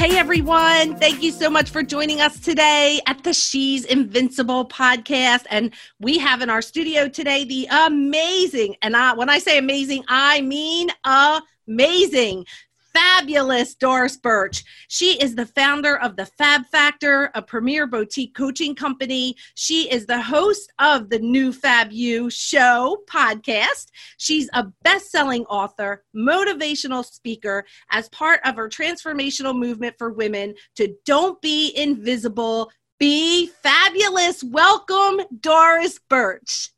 Hey everyone, thank you so much for joining us today at the She's Invincible podcast. And we have in our studio today the amazing, and I, when I say amazing, I mean amazing fabulous Doris Birch. She is the founder of the Fab Factor, a premier boutique coaching company. She is the host of the new Fab You show podcast. She's a best selling author, motivational speaker, as part of her transformational movement for women to don't be invisible, be fabulous. Welcome, Doris Birch.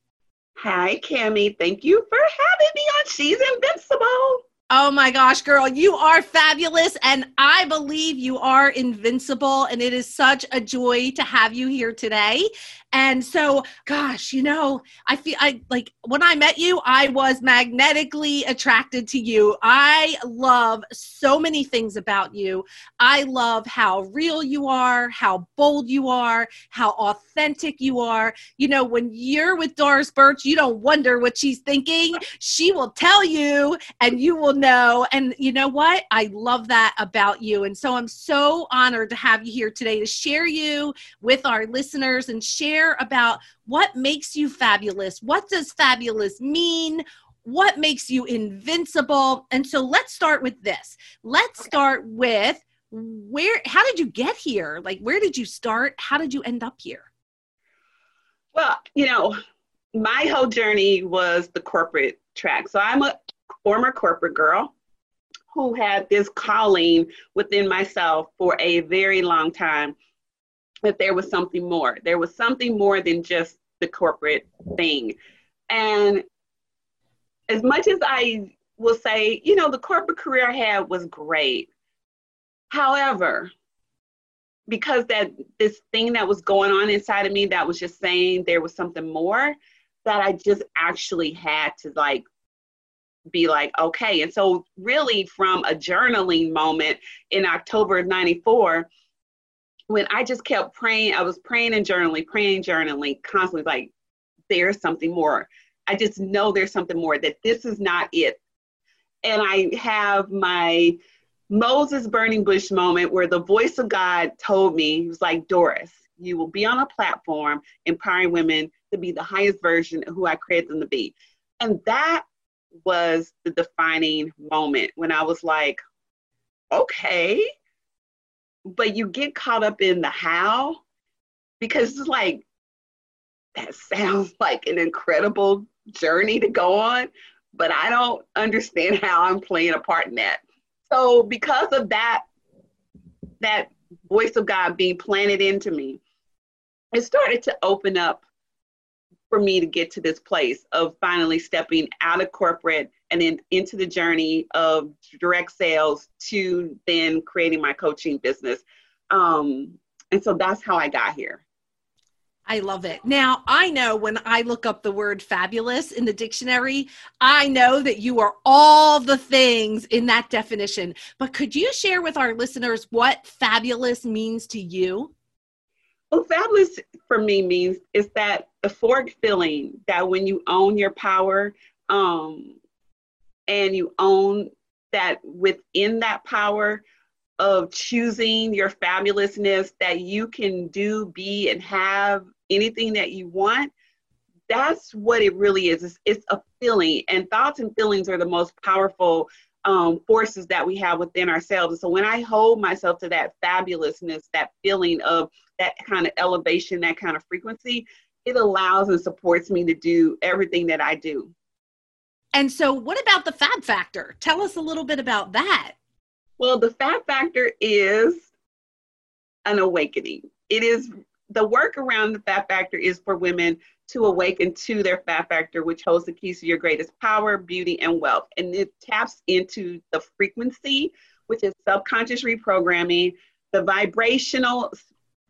Hi, Cami. Thank you for having me on She's Invincible. Oh my gosh, girl, you are fabulous. And I believe you are invincible. And it is such a joy to have you here today. And so, gosh, you know, I feel I like when I met you, I was magnetically attracted to you. I love so many things about you. I love how real you are, how bold you are, how authentic you are. You know, when you're with Doris Birch, you don't wonder what she's thinking. She will tell you and you will know. And you know what? I love that about you. And so I'm so honored to have you here today to share you with our listeners and share share about what makes you fabulous. What does fabulous mean? What makes you invincible? And so let's start with this. Let's start with where how did you get here? Like where did you start? How did you end up here? Well, you know, my whole journey was the corporate track. So I'm a former corporate girl who had this calling within myself for a very long time that there was something more. There was something more than just the corporate thing. And as much as I will say, you know, the corporate career I had was great. However, because that this thing that was going on inside of me that was just saying there was something more that I just actually had to like be like, okay. And so, really, from a journaling moment in October of 94, when I just kept praying, I was praying and journaling, praying, journaling, constantly like, there's something more. I just know there's something more, that this is not it. And I have my Moses burning bush moment where the voice of God told me, he was like, Doris, you will be on a platform empowering women to be the highest version of who I created them to be. And that was the defining moment when I was like, okay, but you get caught up in the how because it's like that sounds like an incredible journey to go on, but I don't understand how I'm playing a part in that. So because of that, that voice of God being planted into me, it started to open up for me to get to this place of finally stepping out of corporate and then into the journey of direct sales to then creating my coaching business. Um, and so that's how I got here. I love it. Now, I know when I look up the word fabulous in the dictionary, I know that you are all the things in that definition. But could you share with our listeners what fabulous means to you? Well, fabulous for me means is that euphoric feeling that when you own your power, um, and you own that within that power of choosing your fabulousness that you can do, be, and have anything that you want, that's what it really is. It's, it's a feeling, and thoughts and feelings are the most powerful um, forces that we have within ourselves. So when I hold myself to that fabulousness, that feeling of that kind of elevation, that kind of frequency, it allows and supports me to do everything that I do. And so, what about the fab factor? Tell us a little bit about that. Well, the fab factor is an awakening. It is the work around the fab factor is for women to awaken to their fab factor, which holds the keys to your greatest power, beauty, and wealth. And it taps into the frequency, which is subconscious reprogramming, the vibrational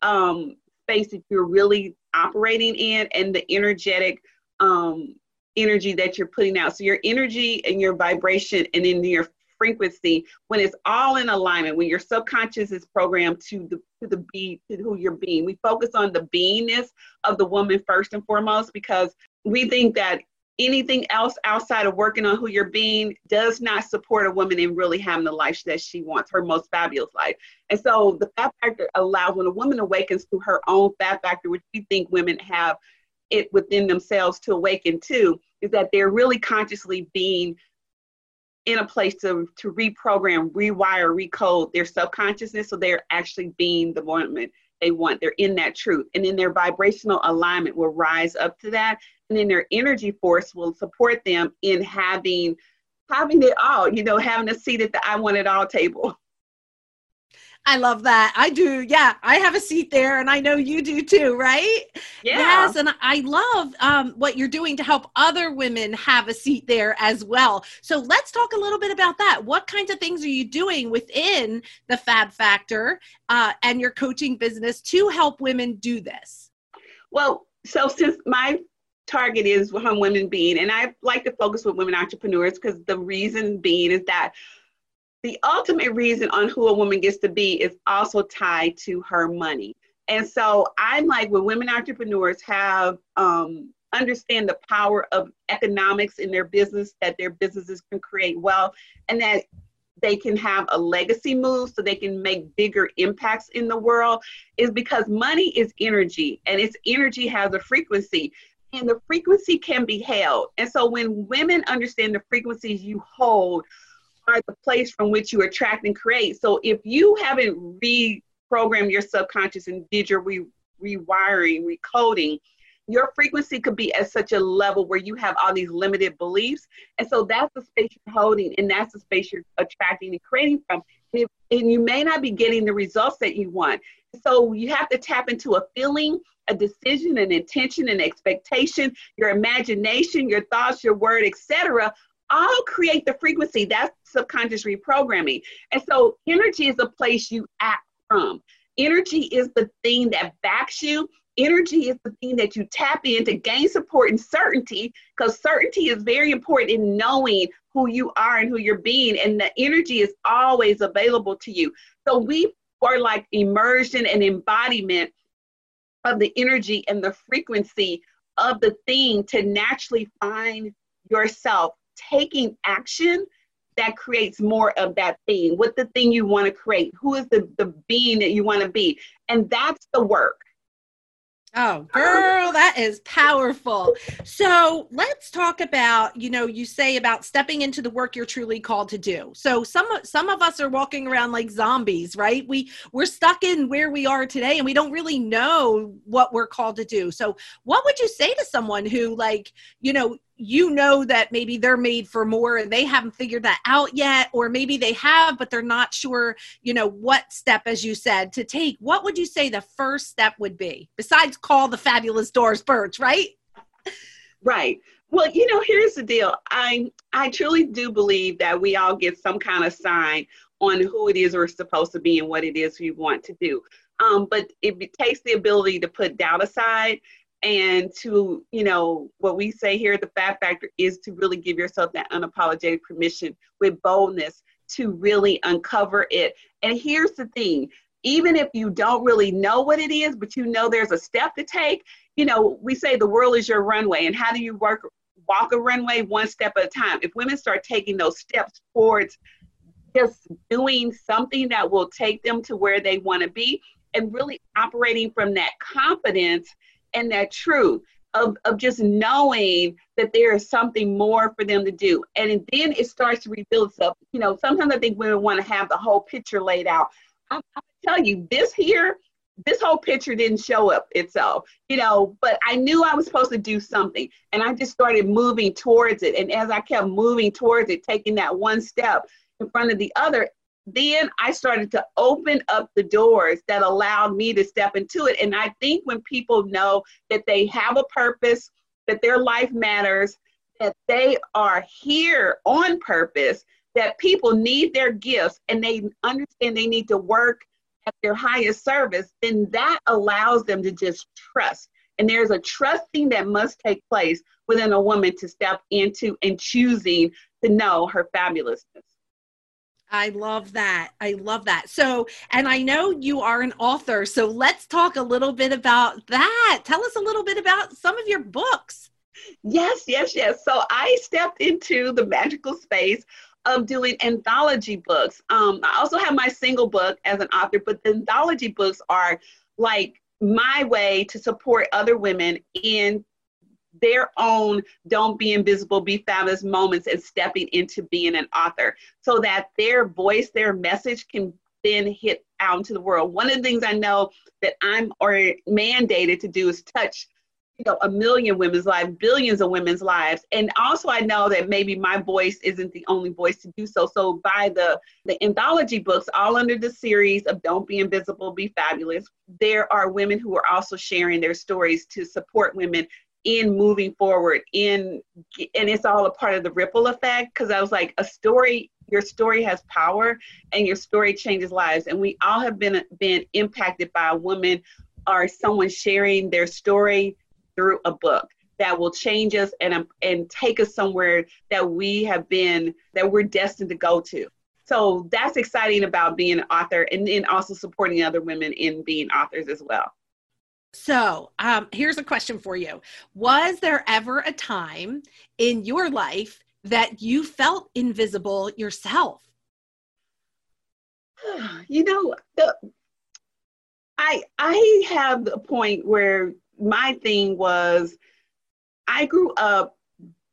um, space that you're really operating in, and the energetic um, energy that you're putting out. So your energy and your vibration and in your frequency, when it's all in alignment, when your subconscious is programmed to the to the be to who you're being. We focus on the beingness of the woman first and foremost because we think that anything else outside of working on who you're being does not support a woman in really having the life that she wants, her most fabulous life. And so the fab factor allows when a woman awakens to her own fab factor, which we think women have it within themselves to awaken to, is that they're really consciously being in a place to, to reprogram, rewire, recode their subconsciousness so they're actually being the woman they want. They're in that truth. And then their vibrational alignment will rise up to that. And then their energy force will support them in having having it all, you know, having a seat at the I want it all table. I love that. I do. Yeah, I have a seat there, and I know you do too, right? Yeah. Yes, and I love um, what you're doing to help other women have a seat there as well. So let's talk a little bit about that. What kinds of things are you doing within the Fab Factor uh, and your coaching business to help women do this? Well, so since my target is on women being, and I like to focus with women entrepreneurs because the reason being is that the ultimate reason on who a woman gets to be is also tied to her money. And so I'm like, when women entrepreneurs have um, understand the power of economics in their business, that their businesses can create wealth, and that they can have a legacy move so they can make bigger impacts in the world, is because money is energy, and its energy has a frequency. And the frequency can be held. And so when women understand the frequencies you hold, are the place from which you attract and create. So if you haven't reprogrammed your subconscious and did your re- rewiring, recoding, your frequency could be at such a level where you have all these limited beliefs. And so that's the space you're holding, and that's the space you're attracting and creating from. And, if, and you may not be getting the results that you want. So you have to tap into a feeling, a decision, an intention, an expectation, your imagination, your thoughts, your word, etc all create the frequency. That's subconscious reprogramming. And so energy is a place you act from. Energy is the thing that backs you. Energy is the thing that you tap in to gain support and certainty, because certainty is very important in knowing who you are and who you're being, and the energy is always available to you. So we are like immersion and embodiment of the energy and the frequency of the thing to naturally find yourself taking action that creates more of that thing what the thing you want to create who is the, the being that you want to be and that's the work Oh, girl, that is powerful. So let's talk about, you know, you say about stepping into the work you're truly called to do. So some some of us are walking around like zombies, right? We we're stuck in where we are today and we don't really know what we're called to do. So what would you say to someone who like, you know, you know that maybe they're made for more and they haven't figured that out yet or maybe they have but they're not sure you know what step as you said to take what would you say the first step would be besides call the fabulous doris birch right? Right. Well you know here's the deal. I i truly do believe that we all get some kind of sign on who it is we're supposed to be and what it is we want to do. Um, but it takes the ability to put doubt aside and to you know what we say here at the fab factor is to really give yourself that unapologetic permission with boldness to really uncover it. And here's the thing even if you don't really know what it is but you know there's a step to take you know we say the world is your runway. And how do you work walk a runway one step at a time? If women start taking those steps towards just doing something that will take them to where they want to be and really operating from that confidence and that truth of, of just knowing that there is something more for them to do. And then it starts to rebuild itself. You know, sometimes I think women want to have the whole picture laid out. I, I tell you, this here this whole picture didn't show up itself, you know, but I knew I was supposed to do something. And I just started moving towards it. And as I kept moving towards it, taking that one step in front of the other, then I started to open up the doors that allowed me to step into it. And I think when people know that they have a purpose, that their life matters, that they are here on purpose, that people need their gifts and they understand they need to work at their highest service, then that allows them to just trust. And there's a trusting that must take place within a woman to step into and choosing to know her fabulousness. I love that. I love that. So, and I know you are an author. So let's talk a little bit about that. Tell us a little bit about some of your books. Yes, yes, yes. So I stepped into the magical space of doing anthology books. Um, I also have my single book as an author, but the anthology books are like my way to support other women in their own don't be invisible, be fabulous moments and stepping into being an author so that their voice, their message can then hit out into the world. One of the things I know that I'm or mandated to do is touch you know a million women's lives billions of women's lives and also i know that maybe my voice isn't the only voice to do so so by the the anthology books all under the series of don't be invisible be fabulous there are women who are also sharing their stories to support women in moving forward in and it's all a part of the ripple effect because i was like a story your story has power and your story changes lives and we all have been been impacted by a woman or someone sharing their story through a book that will change us and um, and take us somewhere that we have been that we're destined to go to. So that's exciting about being an author and then also supporting other women in being authors as well. So, um, here's a question for you. Was there ever a time in your life that you felt invisible yourself? You know, the, I I have a point where my thing was I grew up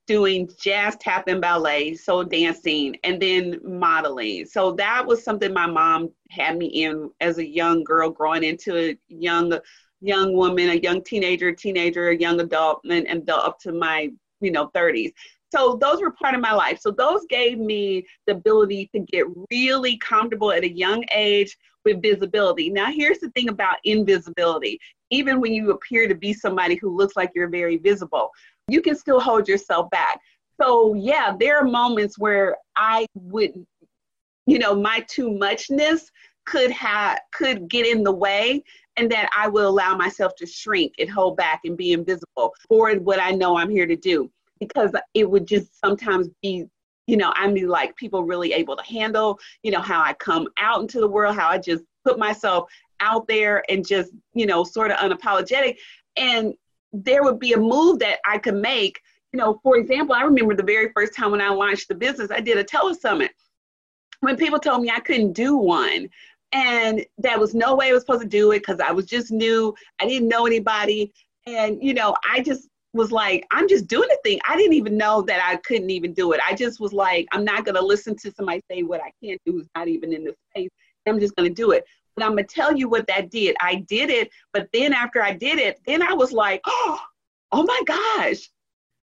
doing jazz tap and ballet, so dancing and then modeling. So that was something my mom had me in as a young girl growing into a young young woman, a young teenager, teenager, a young adult, and, and up to my, you know, 30s. So those were part of my life. So those gave me the ability to get really comfortable at a young age with visibility. Now, here's the thing about invisibility. Even when you appear to be somebody who looks like you're very visible, you can still hold yourself back. So, yeah, there are moments where I would, you know, my too muchness could have could get in the way and that I will allow myself to shrink and hold back and be invisible for what I know I'm here to do. Because it would just sometimes be you know i'm like people really able to handle you know how i come out into the world how i just put myself out there and just you know sort of unapologetic. And there would be a move that i could make. You know for example i remember the very first time when i launched the business i did a tele summit. When people told me i couldn't do one and there was no way i was supposed to do it because i was just new i didn't know anybody and you know i just was like, I'm just doing the thing. I didn't even know that I couldn't even do it. I just was like, I'm not going to listen to somebody say what I can't do is not even in this space. I'm just going to do it. But I'm going to tell you what that did. I did it, but then after I did it, then I was like, oh, oh my gosh,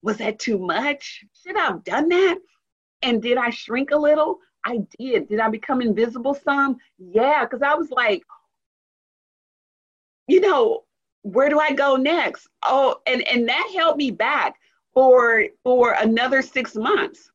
was that too much? Should I have done that? And did I shrink a little? I did. Did I become invisible some? Yeah, because I was like, you know, where do I go next? Oh, and and that held me back for for another six months.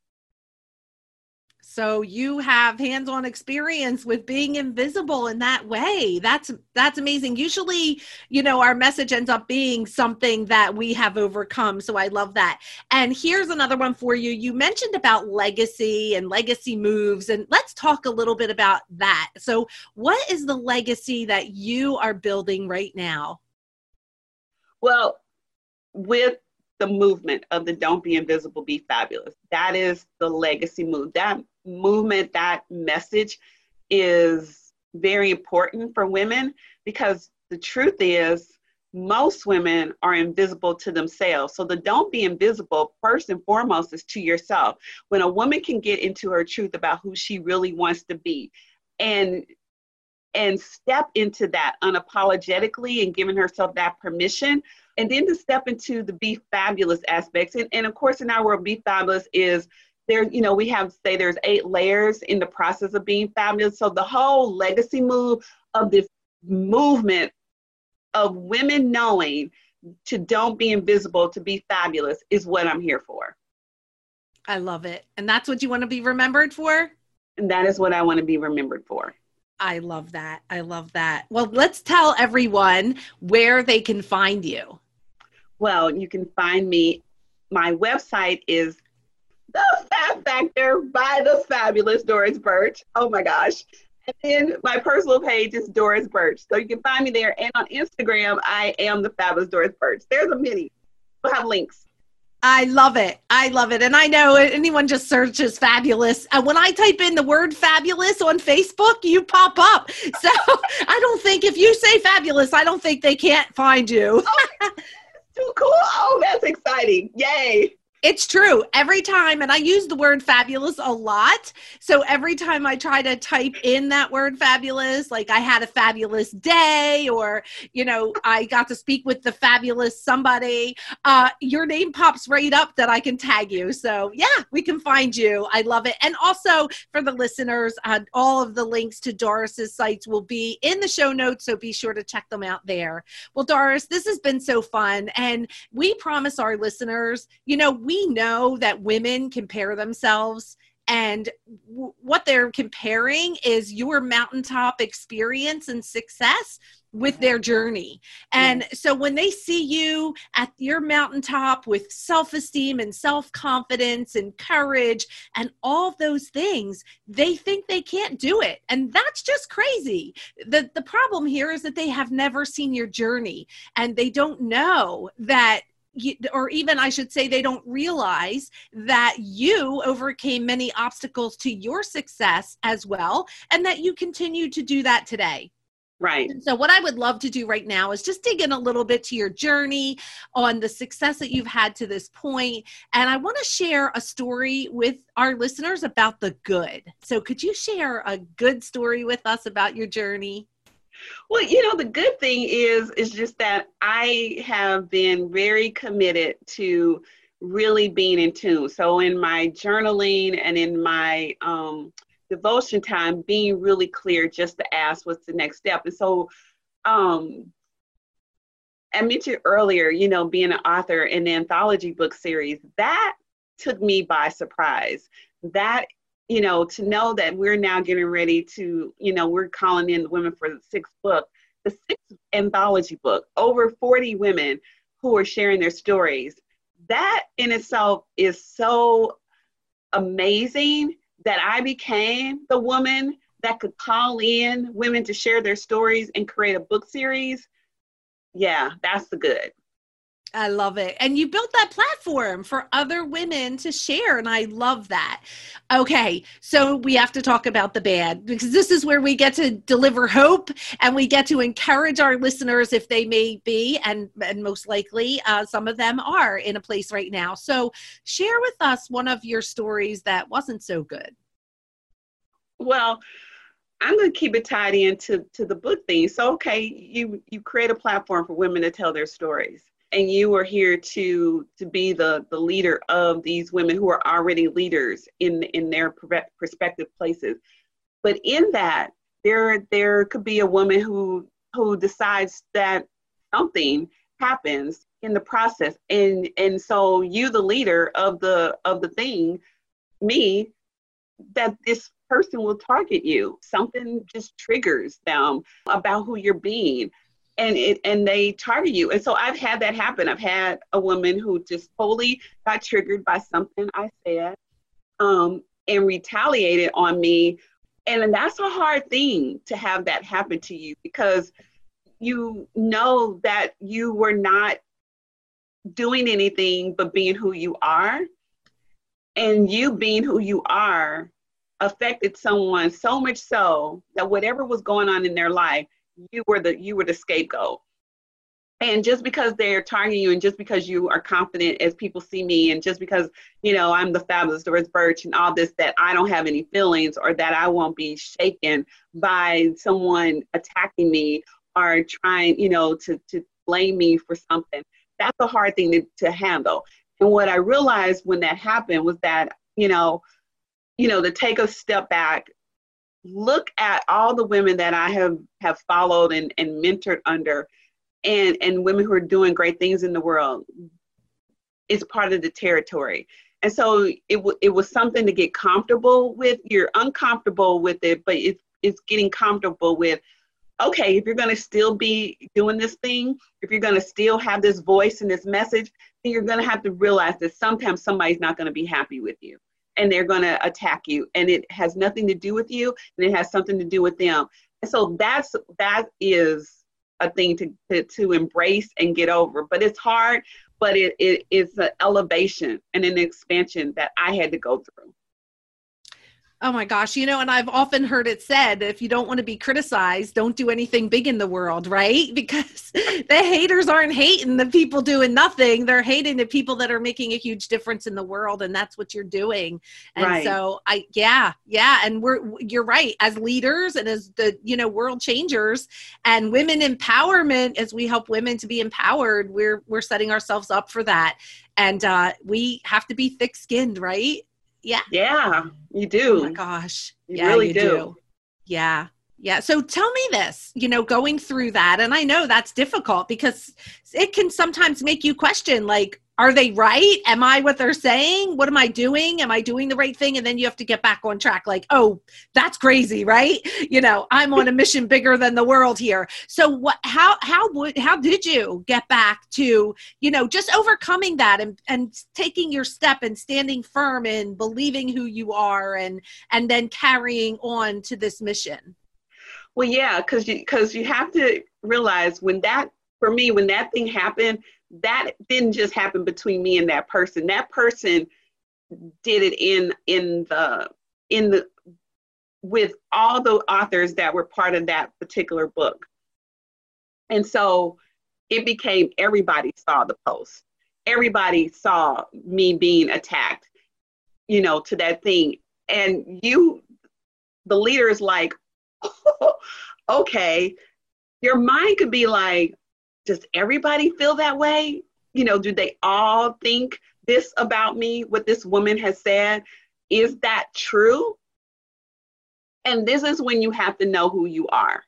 So you have hands-on experience with being invisible in that way. That's that's amazing. Usually, you know, our message ends up being something that we have overcome. So I love that. And here's another one for you. You mentioned about legacy and legacy moves and let's talk a little bit about that. So what is the legacy that you are building right now? Well, with the movement of the Don't Be Invisible, Be Fabulous, that is the legacy move. That movement, that message is very important for women because the truth is, most women are invisible to themselves. So the don't be invisible, first and foremost, is to yourself. When a woman can get into her truth about who she really wants to be and and step into that unapologetically and giving herself that permission and then to step into the be fabulous aspects and, and of course in our world be fabulous is there you know we have say there's eight layers in the process of being fabulous so the whole legacy move of this movement of women knowing to don't be invisible to be fabulous is what i'm here for i love it and that's what you want to be remembered for and that is what i want to be remembered for I love that. I love that. Well, let's tell everyone where they can find you. Well, you can find me. My website is The Fab Factor by the fabulous Doris Birch. Oh my gosh. And then my personal page is Doris Birch. So you can find me there. And on Instagram, I am the fabulous Doris Birch. There's a mini. We'll have links. I love it. I love it. And I know anyone just searches fabulous. And when I type in the word fabulous on Facebook, you pop up. So I don't think if you say fabulous, I don't think they can't find you. Oh, too cool. Oh, that's exciting. Yay. It's true. Every time, and I use the word fabulous a lot. So every time I try to type in that word fabulous, like I had a fabulous day, or, you know, I got to speak with the fabulous somebody, uh, your name pops right up that I can tag you. So yeah, we can find you. I love it. And also for the listeners, uh, all of the links to Doris's sites will be in the show notes. So be sure to check them out there. Well, Doris, this has been so fun. And we promise our listeners, you know, we we know that women compare themselves and w- what they're comparing is your mountaintop experience and success with their journey. And so when they see you at your mountaintop with self esteem and self confidence and courage and all those things, they think they can't do it. And that's just crazy. The, the problem here is that they have never seen your journey and they don't know that or even I should say, they don't realize that you overcame many obstacles to your success as well, and that you continue to do that today. Right. And so, what I would love to do right now is just dig in a little bit to your journey on the success that you've had to this point. And I want to share a story with our listeners about the good. So, could you share a good story with us about your journey? Well, you know, the good thing is is just that I have been very committed to really being in tune. So in my journaling and in my um, devotion time, being really clear just to ask what's the next step. And so um, I mentioned earlier, you know, being an author in the anthology book series, that took me by surprise. That you know, to know that we're now getting ready to, you know, we're calling in the women for the sixth book, the sixth anthology book, over 40 women who are sharing their stories. That in itself is so amazing that I became the woman that could call in women to share their stories and create a book series. Yeah, that's the good. I love it. And you built that platform for other women to share. And I love that. Okay. So we have to talk about the bad because this is where we get to deliver hope and we get to encourage our listeners if they may be, and, and most likely uh, some of them are in a place right now. So share with us one of your stories that wasn't so good. Well, I'm going to keep it tied into to the book thing. So, okay, you you create a platform for women to tell their stories and you are here to to be the the leader of these women who are already leaders in in their prospective places. But in that there there could be a woman who who decides that something happens in the process. And and so you the leader of the of the thing me that this person will target you. Something just triggers them about who you're being and it and they target you. And so I've had that happen. I've had a woman who just totally got triggered by something I said um, and retaliated on me. And that's a hard thing to have that happen to you because you know that you were not doing anything but being who you are. And you being who you are affected someone so much so that whatever was going on in their life, you were the you were the scapegoat. And just because they're targeting you and just because you are confident as people see me and just because you know i'm the fabulous doris birch and all this that i don't have any feelings or that i won't be shaken by someone attacking me or trying you know to to blame me for something. That's a hard thing to, to handle. And what i realized when that happened was that you know you know to take a step back look at all the women that i have have followed and, and mentored under and and women who are doing great things in the world is part of the territory. And so it, w- it was something to get comfortable with. You're uncomfortable with it but it's it's getting comfortable with okay if you're going to still be doing this thing if you're going to still have this voice and this message then you're going to have to realize that sometimes somebody's not going to be happy with you and they're going to attack you and it has nothing to do with you and it has something to do with them and so that's that is a thing to, to, to embrace and get over. But it's hard, but it, it is an elevation and an expansion that I had to go through. Oh my gosh. You know, and I've often heard it said if you don't want to be criticized, don't do anything big in the world, right? Because the haters aren't hating the people doing nothing. They're hating the people that are making a huge difference in the world. And that's what you're doing. And right. so I, yeah, yeah. And we're, you're right. As leaders and as the, you know, world changers and women empowerment, as we help women to be empowered, we're, we're setting ourselves up for that. And uh, we have to be thick skinned, right? Yeah. Yeah, you do. Oh my gosh. You yeah, really you do. do. Yeah. Yeah. So tell me this, you know, going through that, and I know that's difficult because it can sometimes make you question, like, are they right? Am I what they're saying? What am I doing? Am I doing the right thing? And then you have to get back on track, like, oh, that's crazy, right? You know, I'm on a mission bigger than the world here. So what how how would how did you get back to, you know, just overcoming that and and taking your step and standing firm and believing who you are and and then carrying on to this mission? Well, yeah, because you because you have to realize when that for me when that thing happened that didn't just happen between me and that person. That person did it in in the in the with all the authors that were part of that particular book. And so it became everybody saw the post. Everybody saw me being attacked, you know, to that thing. And you, the leader is like, oh, okay, your mind could be like, does everybody feel that way? You know, do they all think this about me, what this woman has said? Is that true? And this is when you have to know who you are,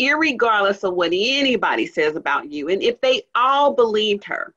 regardless of what anybody says about you. And if they all believed her,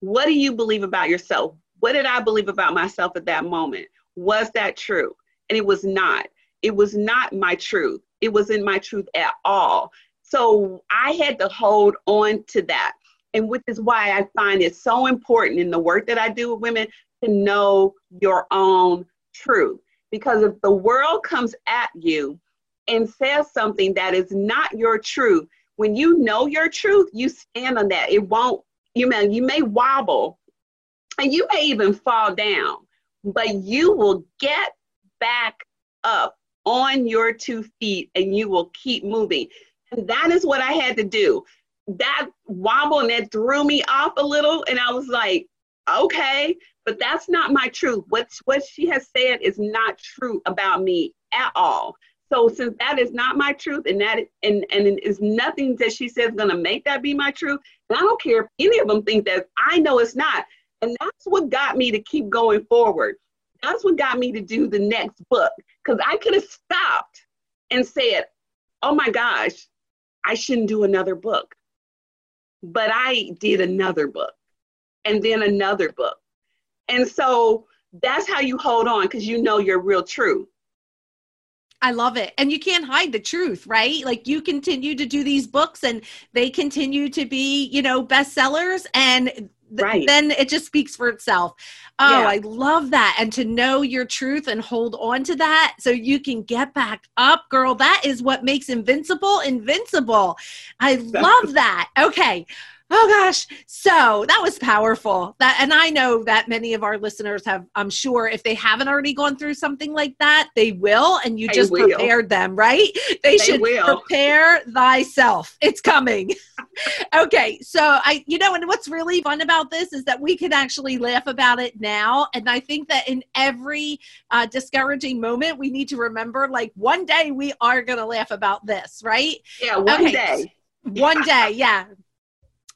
what do you believe about yourself? What did I believe about myself at that moment? Was that true? And it was not. It was not my truth. It wasn't my truth at all. So I had to hold on to that. And which is why I find it so important in the work that I do with women to know your own truth. Because if the world comes at you and says something that is not your truth, when you know your truth, you stand on that. It won't, you may, you may wobble and you may even fall down, but you will get back up on your two feet and you will keep moving. And that is what I had to do. That wobble and that threw me off a little. And I was like, okay, but that's not my truth. What, what she has said is not true about me at all. So since that is not my truth and that and and is nothing that she says to make that be my truth, and I don't care if any of them think that I know it's not. And that's what got me to keep going forward. That's what got me to do the next book because I could have stopped and said, "Oh my gosh, I shouldn't do another book. But I did another book and then another book. And so that's how you hold on because you know your real truth. I love it. And you can't hide the truth, right? Like you continue to do these books and they continue to be, you know, bestsellers and right. then it just speaks for itself. Oh, yeah. I love that. And to know your truth and hold on to that so you can get back up, girl. That is what makes Invincible invincible. I love that. Okay. Oh gosh. So that was powerful. That and I know that many of our listeners have, I'm sure if they haven't already gone through something like that, they will. And you They just will. prepared them, right? They, should will. prepare thyself. It's coming. okay. So I you know, and what's really fun about this is that we can actually laugh about it now. And I think that in every uh, discouraging moment, we need to remember like one day we are gonna laugh about this, right? Yeah, one Okay. day. one day yeah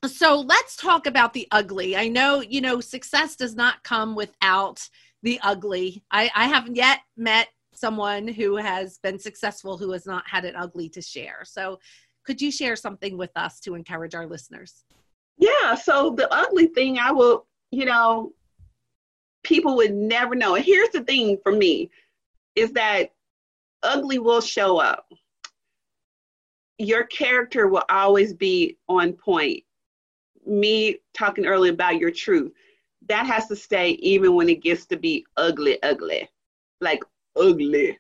so let's talk about the ugly i know you know success does not come without the ugly i i haven't yet met someone who has been successful who has not had an ugly to share so could you share something with us to encourage our listeners Yeah, so the ugly thing I will, you know, people would never know. And here's the thing for me is that ugly will show up. Your character will always be on point. Me talking earlier about your truth, that has to stay even when it gets to be ugly, ugly, like ugly.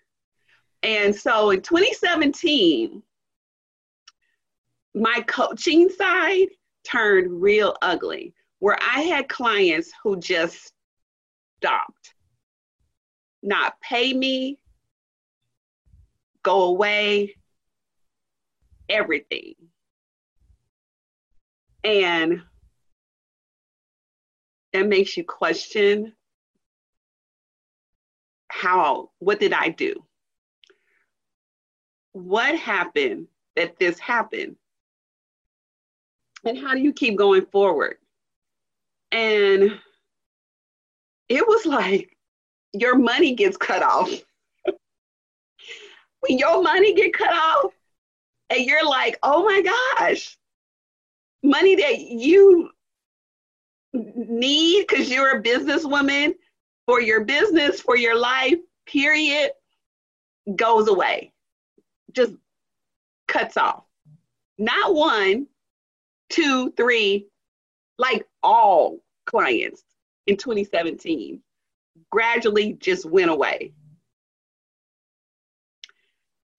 And so in 2017, my coaching side turned real ugly where I had clients who just stopped, not pay me, go away, everything. And that makes you question how, what did I do? What happened that this happened? and how do you keep going forward? And it was like your money gets cut off. when your money get cut off, and you're like, oh my gosh, money that you need because you're a businesswoman for your business, for your life, period, goes away. Just cuts off. Not one, two, three, like all clients in 2017 gradually just went away.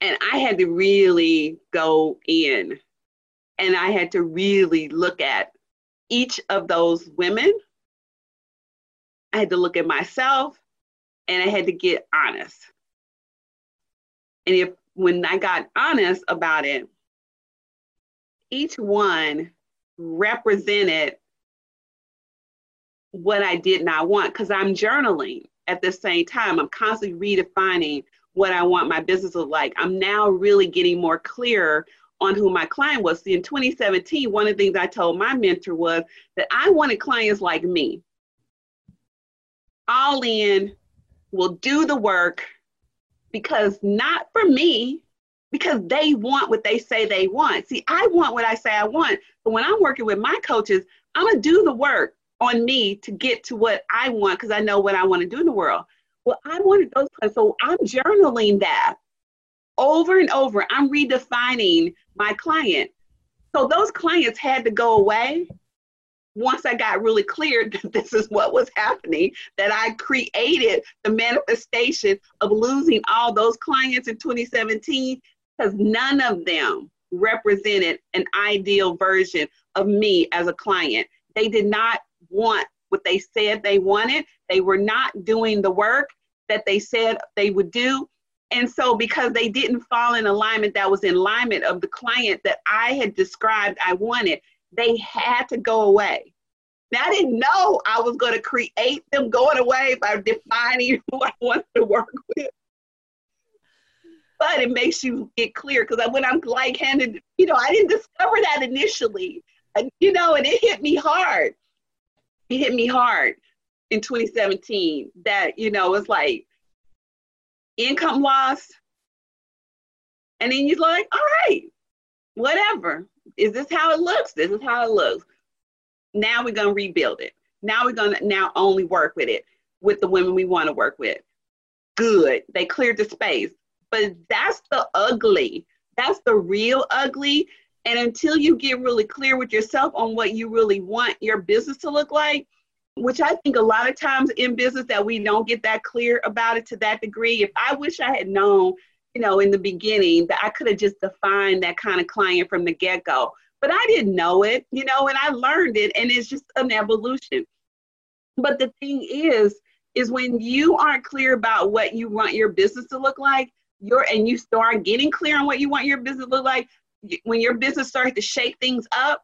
And I had to really go in and I had to really look at each of those women. I had to look at myself and I had to get honest. And if when I got honest about it, each one represented what I did not want because I'm journaling at the same time. I'm constantly redefining what I want my business to look like. I'm now really getting more clear on who my client was. See, in 2017, one of the things I told my mentor was that I wanted clients like me. All in, will do the work because not for me, because they want what they say they want. See, I want what I say I want. But when I'm working with my coaches, I'm to do the work on me to get to what I want because I know what I want to do in the world. Well, I wanted those clients. So I'm journaling that over and over. I'm redefining my client. So those clients had to go away once I got really clear that this is what was happening, that I created the manifestation of losing all those clients in 2017 because none of them represented an ideal version of me as a client. They did not want what they said they wanted. They were not doing the work that they said they would do. And so, because they didn't fall in alignment that was in alignment of the client that I had described I wanted, they had to go away. Now, I didn't know I was going to create them going away by defining who I wanted to work with. But it makes you get clear because when I'm like handed, you know, I didn't discover that initially. And, you know, and it hit me hard. It hit me hard in 2017 that, you know, it's like income loss. And then you're like, all right, whatever. Is this how it looks? This is how it looks. Now we're going to rebuild it. Now we're going to now only work with it with the women we want to work with. Good. They cleared the space. But that's the ugly. That's the real ugly. And until you get really clear with yourself on what you really want your business to look like, which I think a lot of times in business that we don't get that clear about it to that degree. If I wish I had known, you know, in the beginning that I could have just defined that kind of client from the get go. but I didn't know it, you know, and I learned it, and it's just an evolution. But the thing is, is when you aren't clear about what you want your business to look like, you're and you start getting clear on what you want your business to look like, when your business starts to shake things up,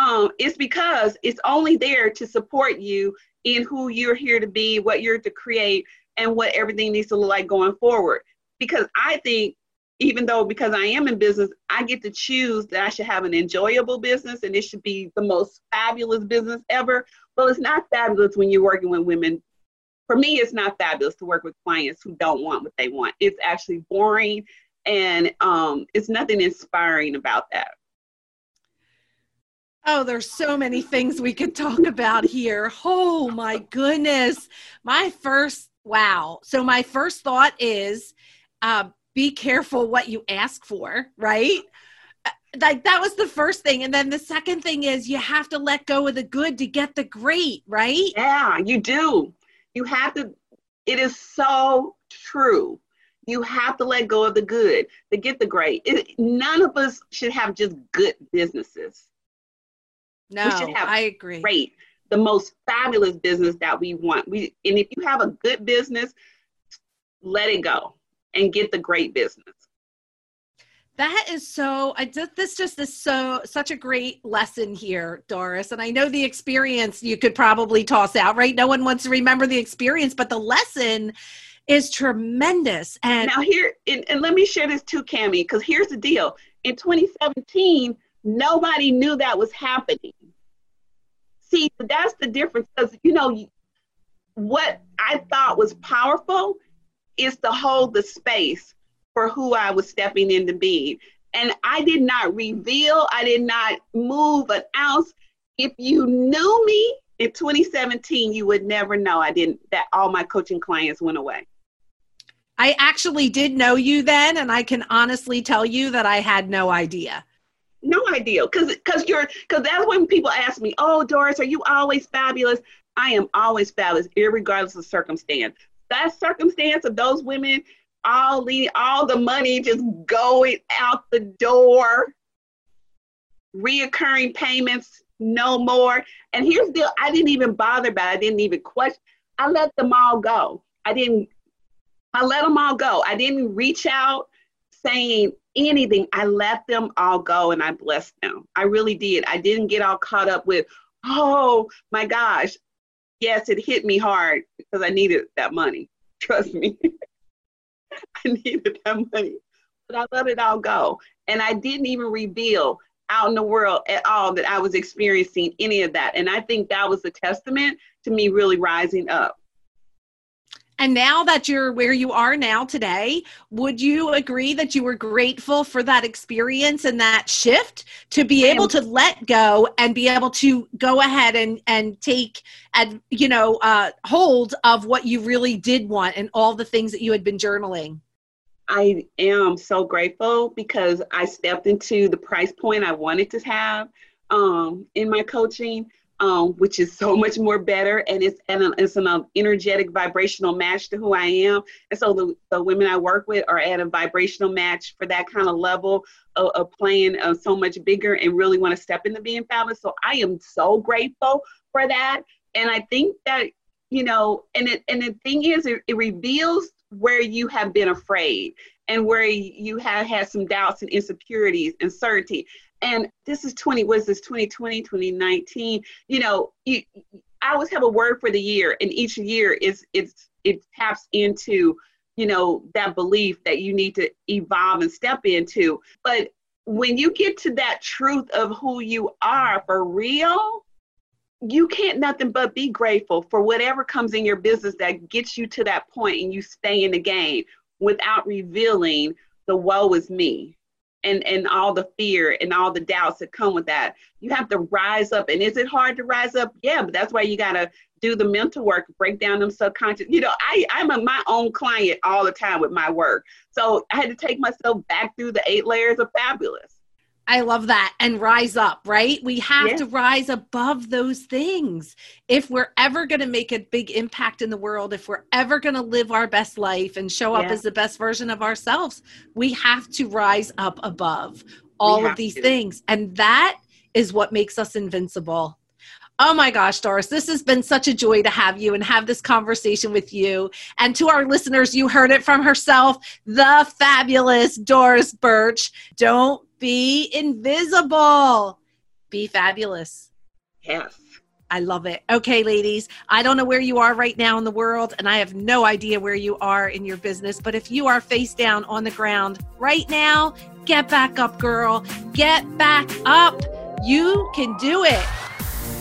um, it's because it's only there to support you in who you're here to be, what you're to create, and what everything needs to look like going forward. Because I think, even though because I am in business, I get to choose that I should have an enjoyable business and it should be the most fabulous business ever. Well, it's not fabulous when you're working with women. For me, it's not fabulous to work with clients who don't want what they want. It's actually boring and um, it's nothing inspiring about that. Oh, there's so many things we could talk about here. Oh my goodness. My first, wow. So, my first thought is uh, be careful what you ask for, right? Uh, like that was the first thing. And then the second thing is you have to let go of the good to get the great, right? Yeah, you do. You have to, it is so true. You have to let go of the good to get the great. It, none of us should have just good businesses no, we should have I agree. Great, the most fabulous business that we want. We and if you have a good business, let it go and get the great business. That is so. I just this just is so such a great lesson here, Doris. And I know the experience you could probably toss out, right? No one wants to remember the experience, but the lesson is tremendous. And now here, and, and let me share this too, Cami, because here's the deal. In 2017, nobody knew that was happening see, that's the difference because, you know, what I thought was powerful is to hold the space for who I was stepping into being. And I did not reveal, I did not move an ounce. If you knew me in 2017, you would never know I didn't, that all my coaching clients went away. I actually did know you then, and I can honestly tell you that I had no idea no idea. Because because you're because that's when people ask me oh doris are you always fabulous? I am always fabulous regardless of circumstance. That circumstance of those women all the all the money just going out the door reoccurring payments no more. And here's the i didn't even bother about it. i didn't even question i let them all go. I didn't i let them all go. I didn't reach out saying anything. I let them all go and I blessed them. I really did. I didn't get all caught up with, oh my gosh. Yes, it hit me hard because I needed that money. Trust me. I needed that money. But I let it all go. And I didn't even reveal out in the world at all that I was experiencing any of that. And I think that was a testament to me really rising up. And now that you're where you are now today, would you agree that you were grateful for that experience and that shift to be able to let go and be able to go ahead and and take and you know uh, hold of what you really did want and all the things that you had been journaling? I am so grateful because I stepped into the price point I wanted to have um, in my coaching um, which is so much more better and it's an, it's an um, energetic vibrational match to who I am. And so the, the women I work with are at a vibrational match for that kind of level of, of playing uh, so much bigger and really want to step into being fabulous. So I am so grateful for that. And I think that, you know, and it, and the thing is, it, it reveals where you have been afraid and where you have had some doubts and insecurities and certainty. And this is 20 was this 2020 2019 you know you, i always have a word for the year and each year is it's it taps into you know that belief that you need to evolve and step into. But when you get to that truth of who you are for real you can't nothing but be grateful for whatever comes in your business that gets you to that point and you stay in the game without revealing the woe is me and and all the fear and all the doubts that come with that. You have to rise up. And is it hard to rise up? Yeah but that's why you got to do the mental work break down them subconscious. You know i i'm a, my own client all the time with my work. So i had to take myself back through the eight layers of fabulous I love that. And rise up, right? We have yeah. to rise above those things. If we're ever going to make a big impact in the world, if we're ever going to live our best life and show up yeah. as the best version of ourselves, we have to rise up above all of these to. things. And that is what makes us invincible. Oh my gosh, Doris, this has been such a joy to have you and have this conversation with you. And to our listeners, you heard it from herself, the fabulous Doris Birch. Don't be invisible, be fabulous. Yes. I love it. Okay, ladies, I don't know where you are right now in the world, and I have no idea where you are in your business, but if you are face down on the ground right now, get back up, girl. Get back up. You can do it.